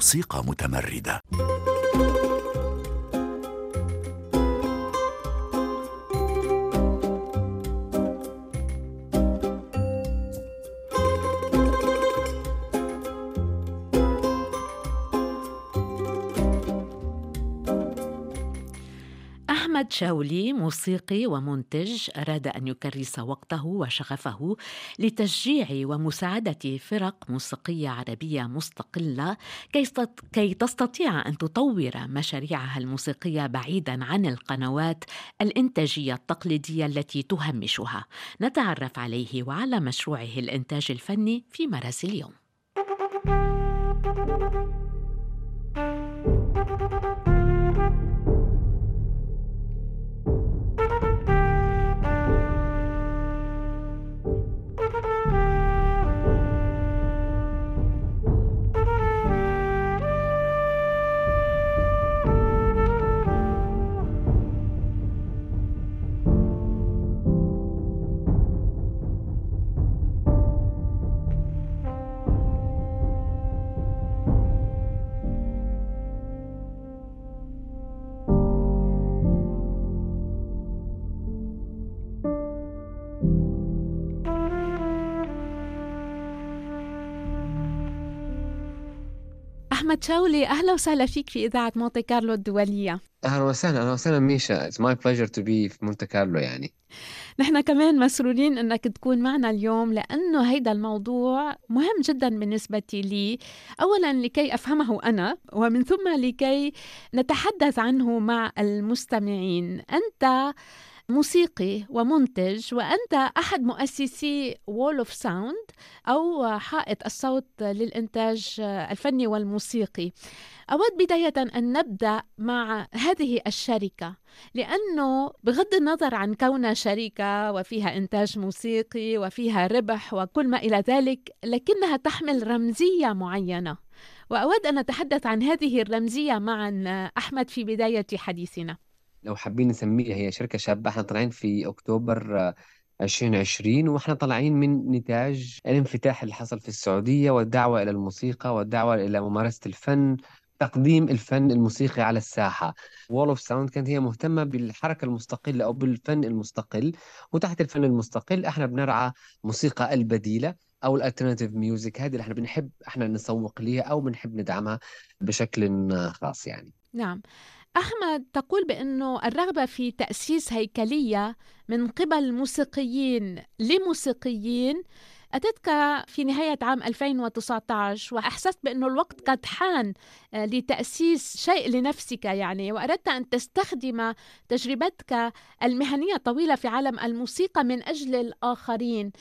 موسيقى متمردة. شاولي موسيقي ومنتج أراد أن يكرس وقته وشغفه لتشجيع ومساعدة فرق موسيقية عربية مستقلة كي تستطيع أن تطور مشاريعها الموسيقية بعيدا عن القنوات الإنتاجية التقليدية التي تهمشها. نتعرف عليه وعلى مشروعه الإنتاج الفني في مراسي اليوم. أحمد شاولي أهلا وسهلا فيك في إذاعة مونتي كارلو الدولية. أهلا وسهلا أهلا وسهلا ميشا. It's my pleasure to be في مونتي كارلو يعني. نحن كمان مسرورين أنك تكون معنا اليوم لأنه هيدا الموضوع مهم جدا بالنسبة لي. أولا لكي أفهمه أنا ومن ثم لكي نتحدث عنه مع المستمعين. أنت موسيقي ومنتج وأنت أحد مؤسسي Wall of Sound أو حائط الصوت للإنتاج الفني والموسيقي. أود بداية أن نبدأ مع هذه الشركة لأنه بغض النظر عن كونها شركة وفيها إنتاج موسيقي وفيها ربح وكل ما إلى ذلك لكنها تحمل رمزية معينة. وأود أن نتحدث عن هذه الرمزية معا أحمد في بداية حديثنا. لو حابين نسميها هي شركة شابة. إحنا طالعين في أكتوبر 2020 وإحنا طالعين من نتاج الانفتاح اللي حصل في السعودية والدعوة إلى الموسيقى والدعوة إلى ممارسة الفن تقديم الفن الموسيقي على الساحة. Wall of Sound كانت هي مهتمة بالحركة المستقلة أو بالفن المستقل. وتحت الفن المستقل إحنا بنرعى موسيقى البديلة أو ال alternative music. هذه اللي إحنا بنحب إحنا نسوق ليها أو بنحب ندعمها بشكل خاص يعني. نعم. أحمد تقول بأنه الرغبة في تأسيس هيكلية من قبل موسيقيين لموسيقيين أتتك في نهاية عام 2019 وأحسست بأنه الوقت قد حان آه، لتأسيس شيء لنفسك يعني وأردت أن تستخدم تجربتك المهنية الطويلة في عالم الموسيقى من أجل الآخرين.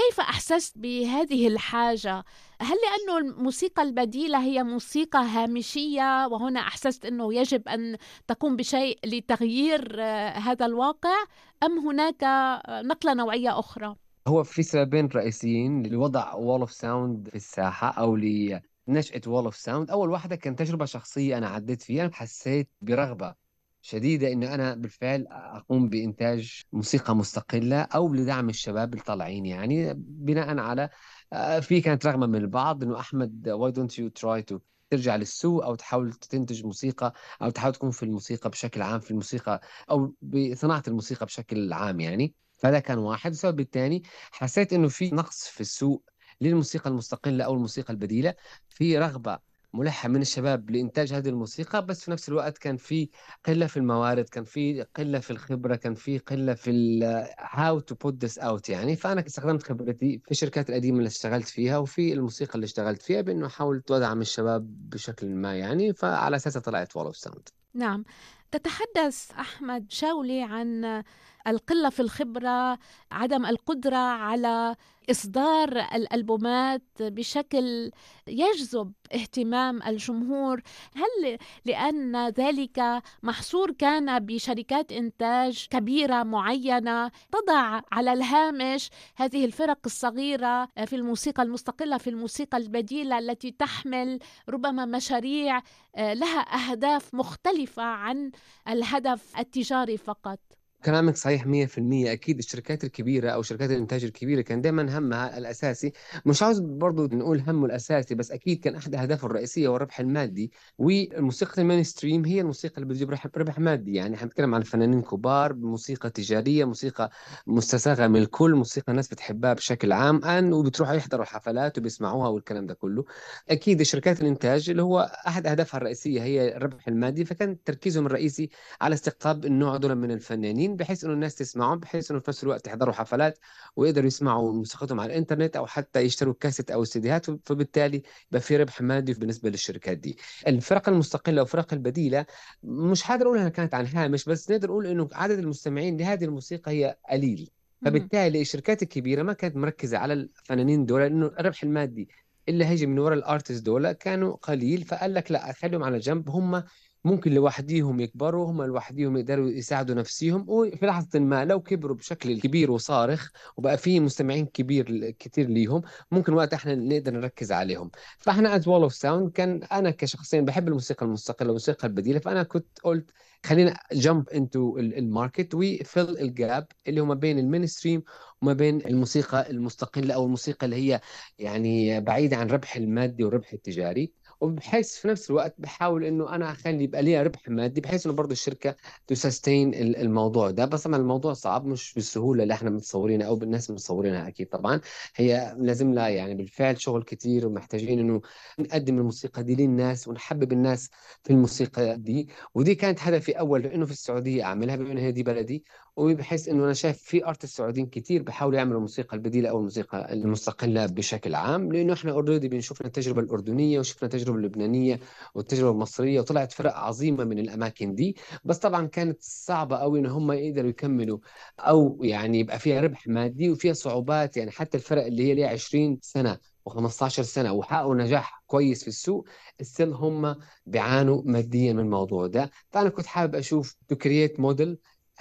كيف أحسست بهذه الحاجة؟ هل لأنه الموسيقى البديلة هي موسيقى هامشية وهنا أحسست أنه يجب أن تقوم بشيء لتغيير آه، هذا الواقع أم هناك آه، نقلة نوعية أخرى؟ هو في سببين رئيسيين لوضع Wall of Sound في الساحة أو لنشأة وول اوف ساوند أول واحدة كانت تجربة شخصية أنا عديت فيها حسيت برغبة شديدة إنه أنا بالفعل أقوم بإنتاج موسيقى مستقلة أو لدعم الشباب اللي طالعين يعني بناء على آه، في كانت رغبة من البعض إنه أحمد why don't you try to ترجع للسوق أو تحاول تنتج موسيقى أو تحاول تكون في الموسيقى بشكل عام في الموسيقى أو بصناعة الموسيقى بشكل عام يعني. فهذا كان واحد. السبب الثاني حسيت إنه في نقص في السوق للموسيقى المستقلة أو الموسيقى البديلة في رغبة ملحة من الشباب لإنتاج هذه الموسيقى بس في نفس الوقت كان في قلة في الموارد كان في قلة في الخبرة كان في قلة في how to put this out يعني. فأنا استخدمت خبرتي في الشركات القديمة اللي اشتغلت فيها وفي الموسيقى اللي اشتغلت فيها بأنه حاولت أدعم الشباب بشكل ما يعني. فعلى أساسها طلعت Wall of Sound نعم. تتحدث أحمد شاولي عن القلة في الخبرة عدم القدرة على إصدار الألبومات بشكل يجذب اهتمام الجمهور. هل لأن ذلك محصور كان بشركات إنتاج كبيرة معينة تضع على الهامش هذه الفرق الصغيرة في الموسيقى المستقلة في الموسيقى البديلة التي تحمل ربما مشاريع لها أهداف مختلفة عن الهدف التجاري فقط؟ كلامك صحيح 100% أكيد الشركات الكبيرة أو شركات الإنتاج الكبيرة كان دائما همها الأساسي. مش عاوز برضو نقول همه الأساسي بس أكيد كان أحد أهدافه الرئيسية هو الربح المادي. والموسيقى المين ستريم هي الموسيقى اللي بتجيب ربح, مادي. يعني حنتكلم عن فنانين كبار موسيقى تجارية موسيقى مستساغة من الكل موسيقى الناس بتحبها بشكل عام أن وبتروحوا يحضروا الحفلات وبيسمعوها والكلام ده كله. أكيد شركات الإنتاج اللي هو أحد أهدافها الرئيسية هي الربح المادي فكان تركيزهم الرئيسي على استقطاب النوع دول من الفنانين. بحيث إنه الناس تسمعهم بحيث إنه في نفس الوقت يحضروا حفلات ويقدروا يسمعوا موسيقتهم على الإنترنت أو حتى يشتروا كاسيت أو سيديهات فبالتالي يبقى في ربح مادي بالنسبة للشركات دي. الفرق المستقلة والفرق البديلة مش حاضر أقول إنها كانت عن هامش بس نقدر نقول إنه عدد المستمعين لهذه الموسيقى هي قليل. فبالتالي الشركات الكبيرة ما كانت مركزة على الفنانين دول لأنه الربح المادي اللي هيجي من وراء ال artist دول كانوا قليل فقال لك لا خليهم على جنب هم ممكن لوحديهم يكبروا هم لوحديهم يقدروا يساعدوا نفسيهم. وفي لحظة ما لو كبروا بشكل كبير وصارخ وبقى في مستمعين كبير كثير ليهم ممكن وقت إحنا نقدر نركز عليهم. فإحنا as Wall of Sound كان أنا كشخصيا بحب الموسيقى المستقلة والموسيقى البديلة فأنا كنت قلت خلينا jump into ال market و fill ال gap اللي هو ما بين ال mainstream وما بين الموسيقى المستقلة أو الموسيقى اللي هي يعني بعيدة عن الربح المادي والربح التجاري. وبحيث في نفس الوقت بحاول إنه أنا أخلي يبقى ليها ربح مادي بحيث إنه برضه الشركة تسستين الموضوع ده. بس طبعا الموضوع صعب مش بالسهولة اللي إحنا متصورينها أو بالناس متصورينها أكيد طبعا. هي لازم لها يعني بالفعل شغل كتير ومحتاجين إنه نقدم الموسيقى دي للناس ونحبب الناس في الموسيقى دي. ودي كانت هدفي أول إنه في السعودية أعملها بما انها دي بلدي. وبحيث إنه أنا شايف في artist سعوديين كثير بحاولوا يعملوا الموسيقى البديلة أو الموسيقى المستقلة بشكل عام لأنه إحنا already بنشوفنا التجربه الأردنية وشفنا التجربة اللبنانية والتجربة المصرية وطلعت فرق عظيمة من الأماكن دي. بس طبعا كانت صعبة قوي إن هم يقدروا يكملوا أو يعني يبقى فيها ربح مادي وفيها صعوبات. يعني حتى الفرق اللي هي ليها 20 سنة و15 سنة وحققوا نجاح كويس في السوق السل هم بيعانوا ماديا من الموضوع ده. فأنا كنت حابب أشوف to create model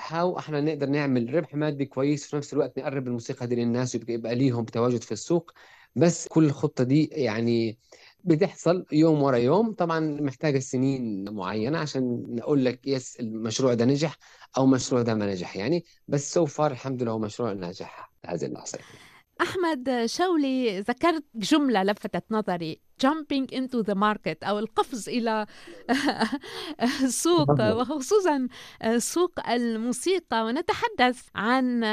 how إحنا نقدر نعمل ربح مادي كويس في نفس الوقت نقرب الموسيقى دي للناس ويبقى ليهم تواجد في السوق. بس كل الخطة دي يعني بتحصل يوم ورا يوم. طبعا محتاجة سنين معينة عشان نقول لك yes المشروع ده نجح أو المشروع ده ما نجح يعني. بس so far الحمد لله هو مشروع ناجح هذه اللحظة. أحمد شاولي ذكرت جملة لفتت نظري jumping into the market أو القفز إلى السوق وخصوصا سوق الموسيقى. ونتحدث عن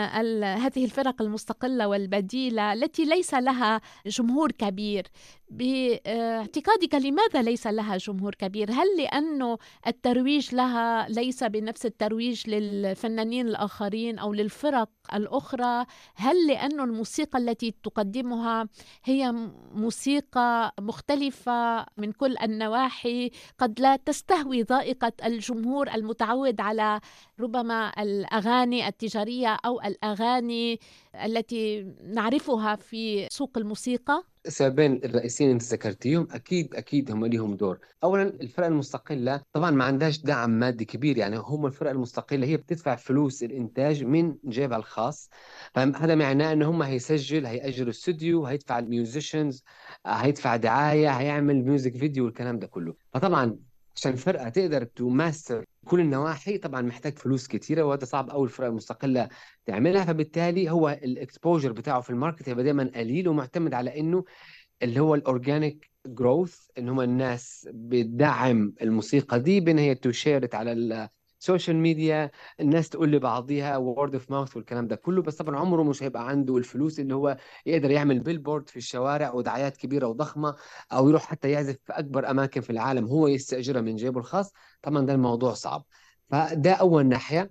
هذه الفرق المستقلة والبديلة التي ليس لها جمهور كبير. باعتقادك لماذا ليس لها جمهور كبير؟ هل لأنه الترويج لها ليس بنفس الترويج للفنانين الآخرين أو للفرق الأخرى؟ هل لأنه الموسيقى التي تقدمها هي موسيقى مختلفة من كل النواحي قد لا تستهوي ذائقة الجمهور المتعود على ربما الأغاني التجارية أو الأغاني التي نعرفها في سوق الموسيقى السببين الرئيسيين اللي انت ذكرتيهم أكيد أكيد هم ليهم دور. اولا الفرق المستقلة طبعا ما عندهاش دعم مادي كبير يعني هم الفرق المستقلة هي بتدفع فلوس الإنتاج من جيبها الخاص. فهذا معناه ان هم هيسجل هيأجروا استوديو هيدفع ال musicians هيدفع دعاية هيعمل music video والكلام ده كله. فطبعا عشان الفرقة تقدر تماستر كل النواحي طبعا محتاج فلوس كثيره وهذا صعب قوي الفرق المستقلة تعملها. فبالتالي هو ال exposure بتاعه في ال market هيبقى دايما قليل ومعتمد على إنه اللي هو ال organic growth إن هم الناس بتدعم الموسيقى دي بإن هي ت share على ال social media الناس تقول لبعضيها word of mouth والكلام ده كله بس طبعا عمره مش هيبقى عنده الفلوس اللي هو يقدر يعمل billboard في الشوارع ودعايات كبيرة وضخمة أو يروح حتى يعزف في أكبر أماكن في العالم هو يستأجرها من جيبه الخاص. طبعا ده الموضوع صعب. فده أول ناحية.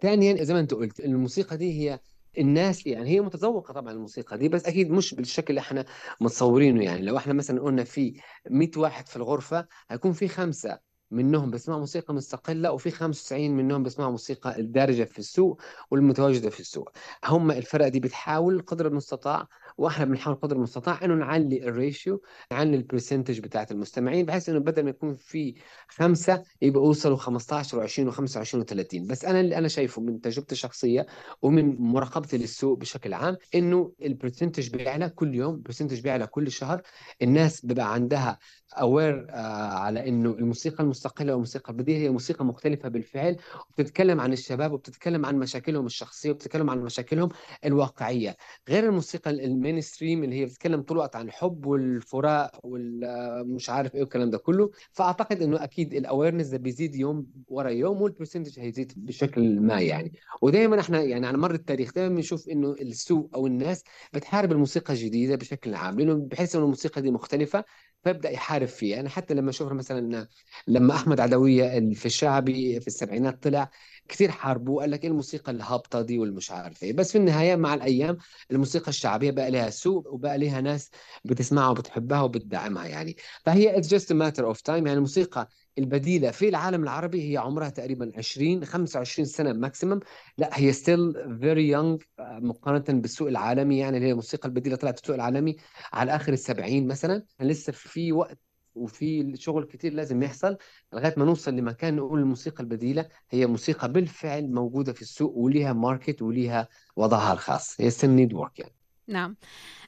ثانيا زي ما أنت قلت الموسيقى دي هي الناس يعني هي متذوقة طبعا الموسيقى دي بس أكيد مش بالشكل اللي إحنا متصورينه يعني. لو إحنا مثلا قلنا في 100 واحد في الغرفة هيكون في خمسة. منهم بيسمعوا موسيقى مستقلة وفي 95 منهم بيسمعوا موسيقى الدارجة في السوق والمتواجدة في السوق. هم الفرق دي بتحاول قدر المستطاع وإحنا بنحاول قدر المستطاع إنه نعلي ال ratio نعلي ال percentage بتاعت المستمعين بحيث إنه بدل ما يكون في خمسة يبقى يوصلوا 15 و20 و25 و30 بس أنا اللي أنا شايفه من تجربتي الشخصية ومن مراقبتي للسوق بشكل عام إنه ال percentage بيعلى كل يوم ال percentage بيعلى كل شهر. الناس بيبقى عندها aware آه على إنه الموسيقى المستقله أو الموسيقى البديلة هي موسيقى مختلفة بالفعل وبتتكلم عن الشباب وبتتكلم عن مشاكلهم الشخصية وبتتكلم عن مشاكلهم الواقعية. غير الموسيقى ال mainstream اللي هي بتتكلم طول الوقت عن الحب والفراق والمش عارف إيه والكلام ده كله فأعتقد إنه أكيد ال awareness ده بيزيد يوم ورا يوم وال percentage هيزيد بشكل ما يعني. ودائما إحنا يعني على مر التاريخ دائما بنشوف إنه السوق أو الناس بتحارب الموسيقى الجديدة بشكل عام لأنه بحس إنه الموسيقى دي مختلفة فيبدا يحارب فيه. أنا حتى لما أشوف مثلا لما أحمد عدوية في الشعبي في السبعينات طلع كثير حاربوه قال لك إيه الموسيقى الهابطة دي والمش عارف إيه. بس في النهاية مع الأيام الموسيقى الشعبية بقى لها سوق وبقى لها ناس بتسمعها وبتحبها وبتدعمها يعني. فهي it's just matter of time يعني الموسيقى البديلة في العالم العربي هي عمرها تقريبا 20 25 سنة maximum لا هي still very young مقارنة بالسوق العالمي يعني اللي هي الموسيقى البديلة طلعت في السوق العالمي على آخر السبعينات مثلا. لسه في وقت وفي شغل كتير لازم يحصل لغاية ما نوصل لمكان نقول الموسيقى البديلة هي موسيقى بالفعل موجودة في السوق وليها market وليها وضعها الخاص. هي still need work يعني. نعم.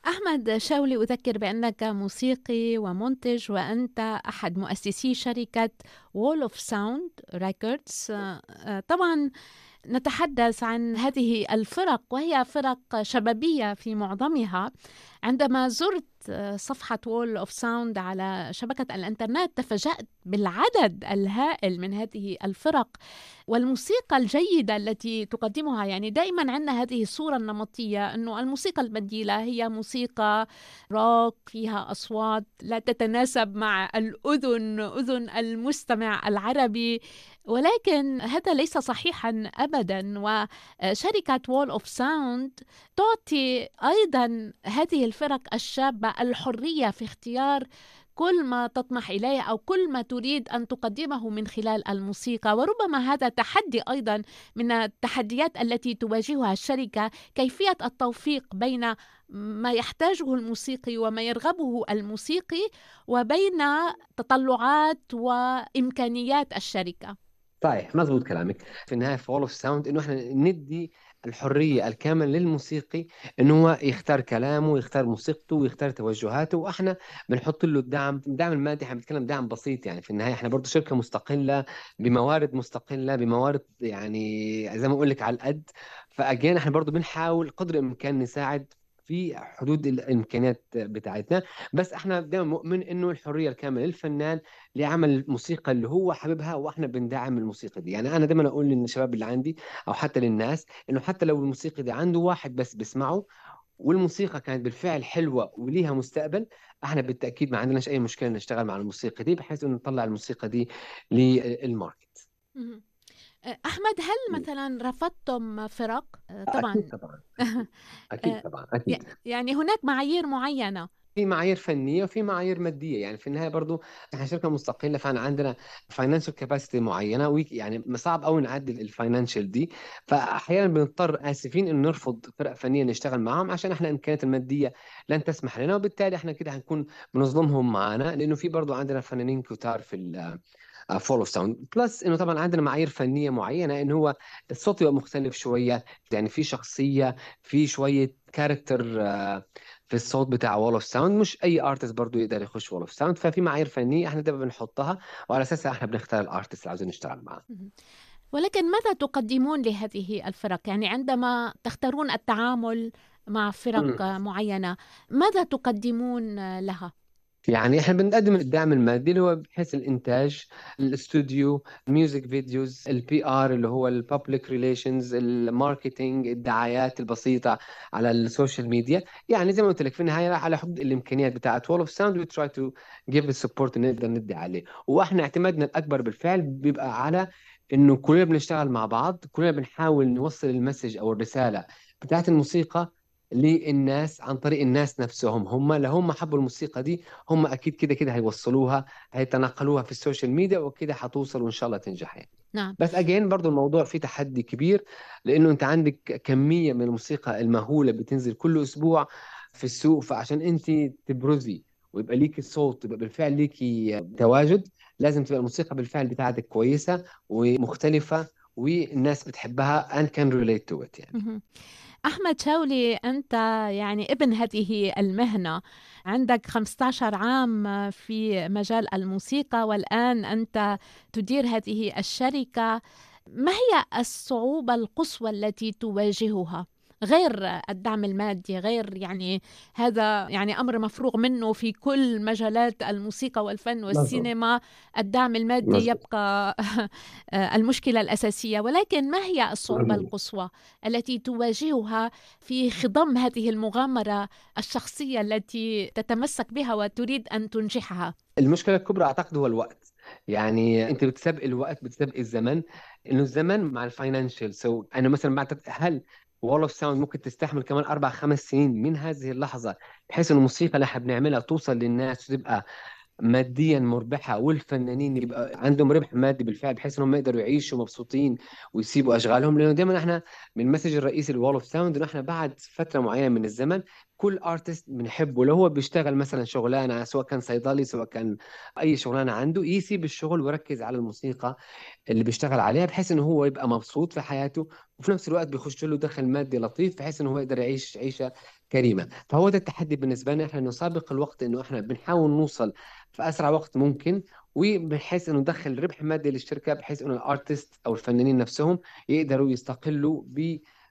أحمد شاولي أذكر بأنك موسيقي ومنتج وأنت أحد مؤسسي شركة Wall of Sound Records طبعا نتحدث عن هذه الفرق وهي فرق شبابية في معظمها. عندما زرت صفحة Wall of Sound على شبكة الإنترنت تفاجأت بالعدد الهائل من هذه الفرق والموسيقى الجيدة التي تقدمها. يعني دائما عندنا هذه الصورة النمطية أنه الموسيقى البديلة هي موسيقى روك فيها أصوات لا تتناسب مع الأذن أذن المستمع العربي. ولكن هذا ليس صحيحا ابدا. وشركة Wall of Sound تعطي أيضا هذه الفرق الشابة الحرية في اختيار كل ما تطمح إليه أو كل ما تريد أن تقدمه من خلال الموسيقى. وربما هذا تحدي أيضا من التحديات التي تواجهها الشركة كيفية التوفيق بين ما يحتاجه الموسيقي وما يرغبه الموسيقي وبين تطلعات وإمكانيات الشركة. صحيح مضبوط كلامك. في النهاية في Wall of Sound إنه إحنا ندي الحرية الكاملة للموسيقي إنه هو يختار كلامه ويختار موسيقته ويختار توجهاته وإحنا بنحط له الدعم الدعم المادي إحنا بنتكلم دعم بسيط يعني. في النهاية إحنا برضه شركة مستقلة بموارد مستقلة بموارد يعني زي ما أقول لك على القد. ف again إحنا برضه بنحاول قدر الإمكان نساعد في حدود الإمكانيات بتاعتنا. بس إحنا دائما مؤمن إنه الحرية الكاملة للفنان لعمل الموسيقى اللي هو حاببها وإحنا بندعم الموسيقى دي. يعني أنا دائما أقول للشباب اللي عندي أو حتى للناس إنه حتى لو الموسيقى دي عنده واحد بس بيسمعه والموسيقى كانت بالفعل حلوة وليها مستقبل إحنا بالتأكيد ما عندناش أي مشكلة نشتغل مع الموسيقى دي بحيث إنه نطلع الموسيقى دي للماركت. أحمد هل مثلا رفضتم فرق؟ طبعا. أكيد طبعا أكيد طبعا أكيد. يعني هناك معايير معينة. في معايير فنية وفي معايير مادية. يعني في النهاية برضو إحنا شركة مستقلة فانا عندنا financial capacity معينة يعني صعب قوي نعدل ال financial دي. فاحيانا بنضطر آسفين انه نرفض فرق فنية نشتغل معاهم عشان إحنا الامكانيات المادية لن تسمح لنا وبالتالي إحنا كده هنكون بنظلمهم معانا. لأنه في برضو عندنا فنانين كتار في Wall of Sound plus إنه طبعا عندنا معايير فنية معينة انه هو الصوت يبقى مختلف شوية. يعني في شخصية في شوية character في الصوت بتاع Wall of Sound مش أي artist برضه يقدر يخش Wall of Sound ففي معايير فنية إحنا دايما بنحطها وعلى اساسها إحنا بنختار ال artist اللي عاوزين نشتغل معاه. ولكن ماذا تقدمون لهذه الفرق؟ يعني عندما تختارون التعامل مع فرق معينة ماذا تقدمون لها؟ يعني إحنا بنقدم الدعم المادي اللي هو بحيث الإنتاج الاستوديو ال music videos ال PR اللي هو ال public relations ال marketing الدعايات البسيطة على ال social media يعني زي ما قلت لك في النهاية على حدود الإمكانيات بتاعت Wall of Sound we try to give ال support اللي نقدر ندي عليه. وإحنا اعتمادنا الأكبر بالفعل بيبقى على إنه كلنا بنشتغل مع بعض كلنا بنحاول نوصل ال message أو الرسالة بتاعت الموسيقى للناس عن طريق الناس نفسهم. هم لو هم حبوا الموسيقى دي هم أكيد كده كده هيوصلوها هيتنقلوها في السوشيال ميديا وكده حتوصل وإن شاء الله تنجح يعني. نعم. بس أجين برضو الموضوع فيه تحدي كبير لأنه أنت عندك كمية من الموسيقى المهولة بتنزل كل أسبوع في السوق فعشان أنت تبرزي ويبقى ليكي صوت يبقى بالفعل ليكي تواجد لازم تبقى الموسيقى بالفعل بتاعتك كويسة ومختلفة والناس بتحبها and can relate to it يعني. أحمد شاولي أنت يعني ابن هذه المهنة عندك 15 عام في مجال الموسيقى والآن أنت تدير هذه الشركة ما هي الصعوبة القصوى التي تواجهها؟ غير الدعم المادي غير يعني هذا يعني أمر مفروغ منه في كل مجالات الموسيقى والفن والسينما. الدعم المادي. يبقى المشكلة الأساسية. ولكن ما هي الصعوبة القصوى التي تواجهها في خضم هذه المغامرة الشخصية التي تتمسك بها وتريد أن تنجحها؟ المشكلة الكبرى أعتقد هو الوقت. يعني أنت بتسبق الوقت بتسبق الزمن. إنه الزمن مع ال financial. so أنا مثلا بعتقد هل Wall of Sound ممكن تستحمل كمان أربع خمس سنين من هذه اللحظة بحيث إن الموسيقى اللي إحنا بنعملها توصل للناس وتبقى ماديا مربحة والفنانين يبقى عندهم ربح مادي بالفعل بحيث إنهم يقدروا يعيشوا مبسوطين ويسيبوا أشغالهم. لأنه دائما إحنا من ال message الرئيسي لل Wall of Sound إنه إحنا بعد فترة معينة من الزمن كل artist بنحبه لو هو بيشتغل مثلا شغلانة سواء كان صيدلي سواء كان أي شغلانة عنده يسيب الشغل ويركز على الموسيقى اللي بيشتغل عليها بحيث انه هو يبقى مبسوط في حياته وفي نفس الوقت بيخش له دخل مادي لطيف بحيث انه هو يقدر يعيش عيشة كريمة. فهو ده التحدي بالنسبة لنا. إحنا نسابق الوقت إنه إحنا بنحاول نوصل في أسرع وقت ممكن وبحيث إنه ندخل ربح مادي للشركة بحيث إنه ال artist أو الفنانين نفسهم يقدروا يستقلوا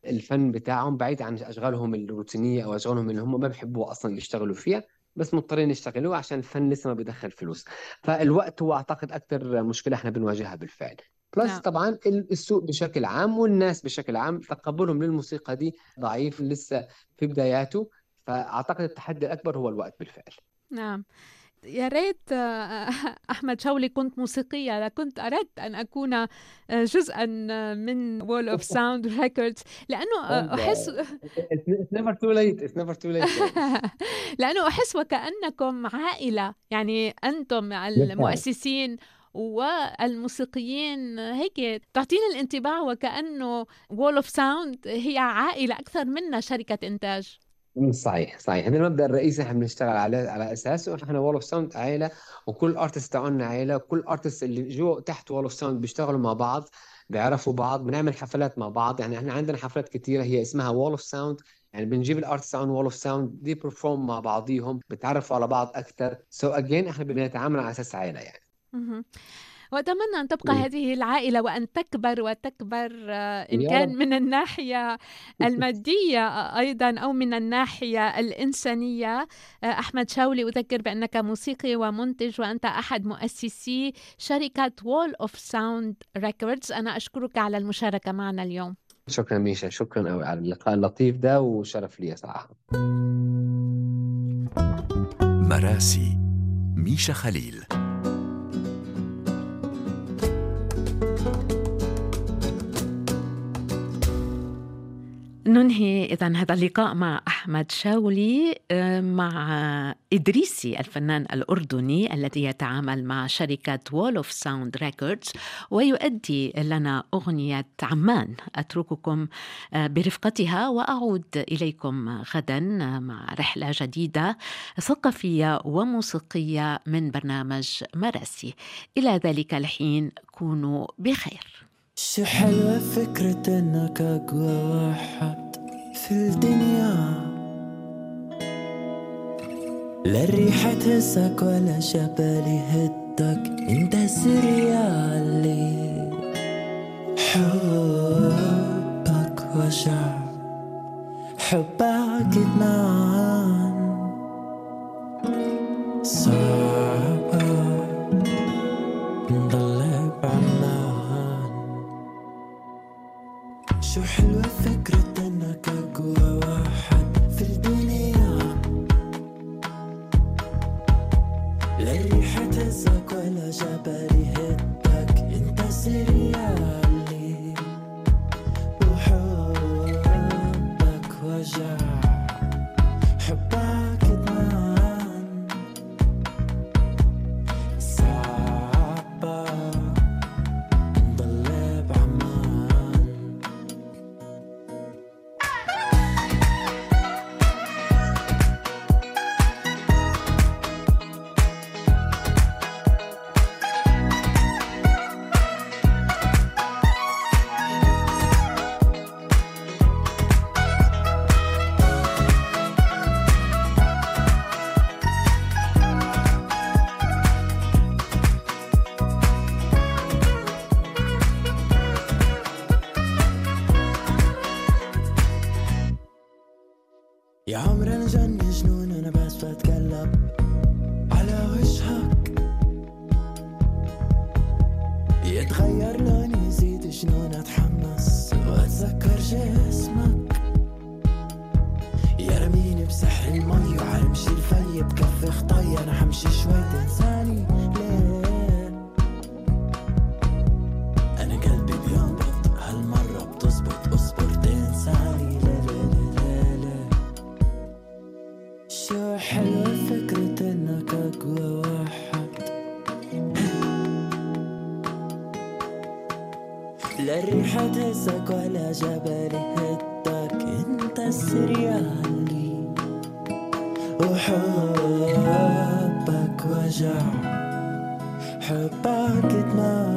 بالفن بتاعهم بعيد عن أشغالهم الروتينية أو أشغالهم اللي هم ما بيحبوا أصلا يشتغلوا فيها بس مضطرين يشتغلوا عشان الفن لسه ما بيدخل فلوس. فالوقت هو أعتقد أكثر مشكلة إحنا بنواجهها بالفعل. plus نعم. طبعا السوق بشكل عام والناس بشكل عام تقبلهم للموسيقى دي ضعيف لسه في بداياته. فأعتقد التحدي الأكبر هو الوقت بالفعل. نعم. يا ريت آه، أحمد شاولي كنت موسيقية لكنت أردت أن أكون آه، جزءا من Wall of Sound Records لأنه آه، أحس it's never too late it's never too late لأنه أحس وكأنكم عائلة يعني أنتم المؤسسين والموسيقيين هيك تعطيني الانطباع وكأنه Wall of Sound هي عائلة أكثر منا شركة إنتاج. صحيح صحيح. هذا المبدأ الرئيسي إحنا بنشتغل على على أساسه. إحنا Wall of Sound عائلة وكل artist تاعنا عائلة. وكل artist اللي جو تحت Wall of Sound بيشتغلوا مع بعض بيعرفوا بعض بنعمل حفلات مع بعض. يعني إحنا عندنا حفلات كثيره هي اسمها Wall of Sound يعني بنجيب ال artist عن Wall of Sound they perform مع بعضيهم بتعرفوا على بعض أكثر so again إحنا بنتعامل على أساس عائلة يعني. وأتمنى أن تبقى هذه العائلة وأن تكبر وتكبر آه، إن كان من الناحية المادية أيضا أو من الناحية الإنسانية. آه، أحمد شاولي أذكر بأنك موسيقي ومنتج وأنت أحد مؤسسي شركة Wall of Sound Records أنا أشكرك على المشاركة معنا اليوم. شكرا ميشا. شكرا قوي على اللقاء اللطيف ده وشرف لي صراحة. مراسي ميشا خليل. ننهي إذا هذا اللقاء مع أحمد شاولي آه، مع إدريسي الفنان الأردني الذي يتعامل مع شركة Wall of Sound Records ويؤدي لنا أغنية عمان. أترككم آه، برفقتها وأعود إليكم غدا مع رحلة جديدة ثقافية وموسيقية من برنامج مراسي. إلى ذلك الحين كونوا بخير. شو حلوة فكرة إنك أقوى واحد. في الدنيا. لا الريحة تهزك ولا جبل يهدك انت سريالي حبك وجع. حبك ادمان صعبة فكرة انك اقوى واحد في الدنيا أنا حمشي شوي تنساني ليه؟ أنا قلبي هالمرة اصبر تنساني لا لا لا شو حلوة فكرة إنك أقوى لا الريحة تهزك ولا جبل يهدك أنت السريالي وحبك وجع حبك ادمان صعب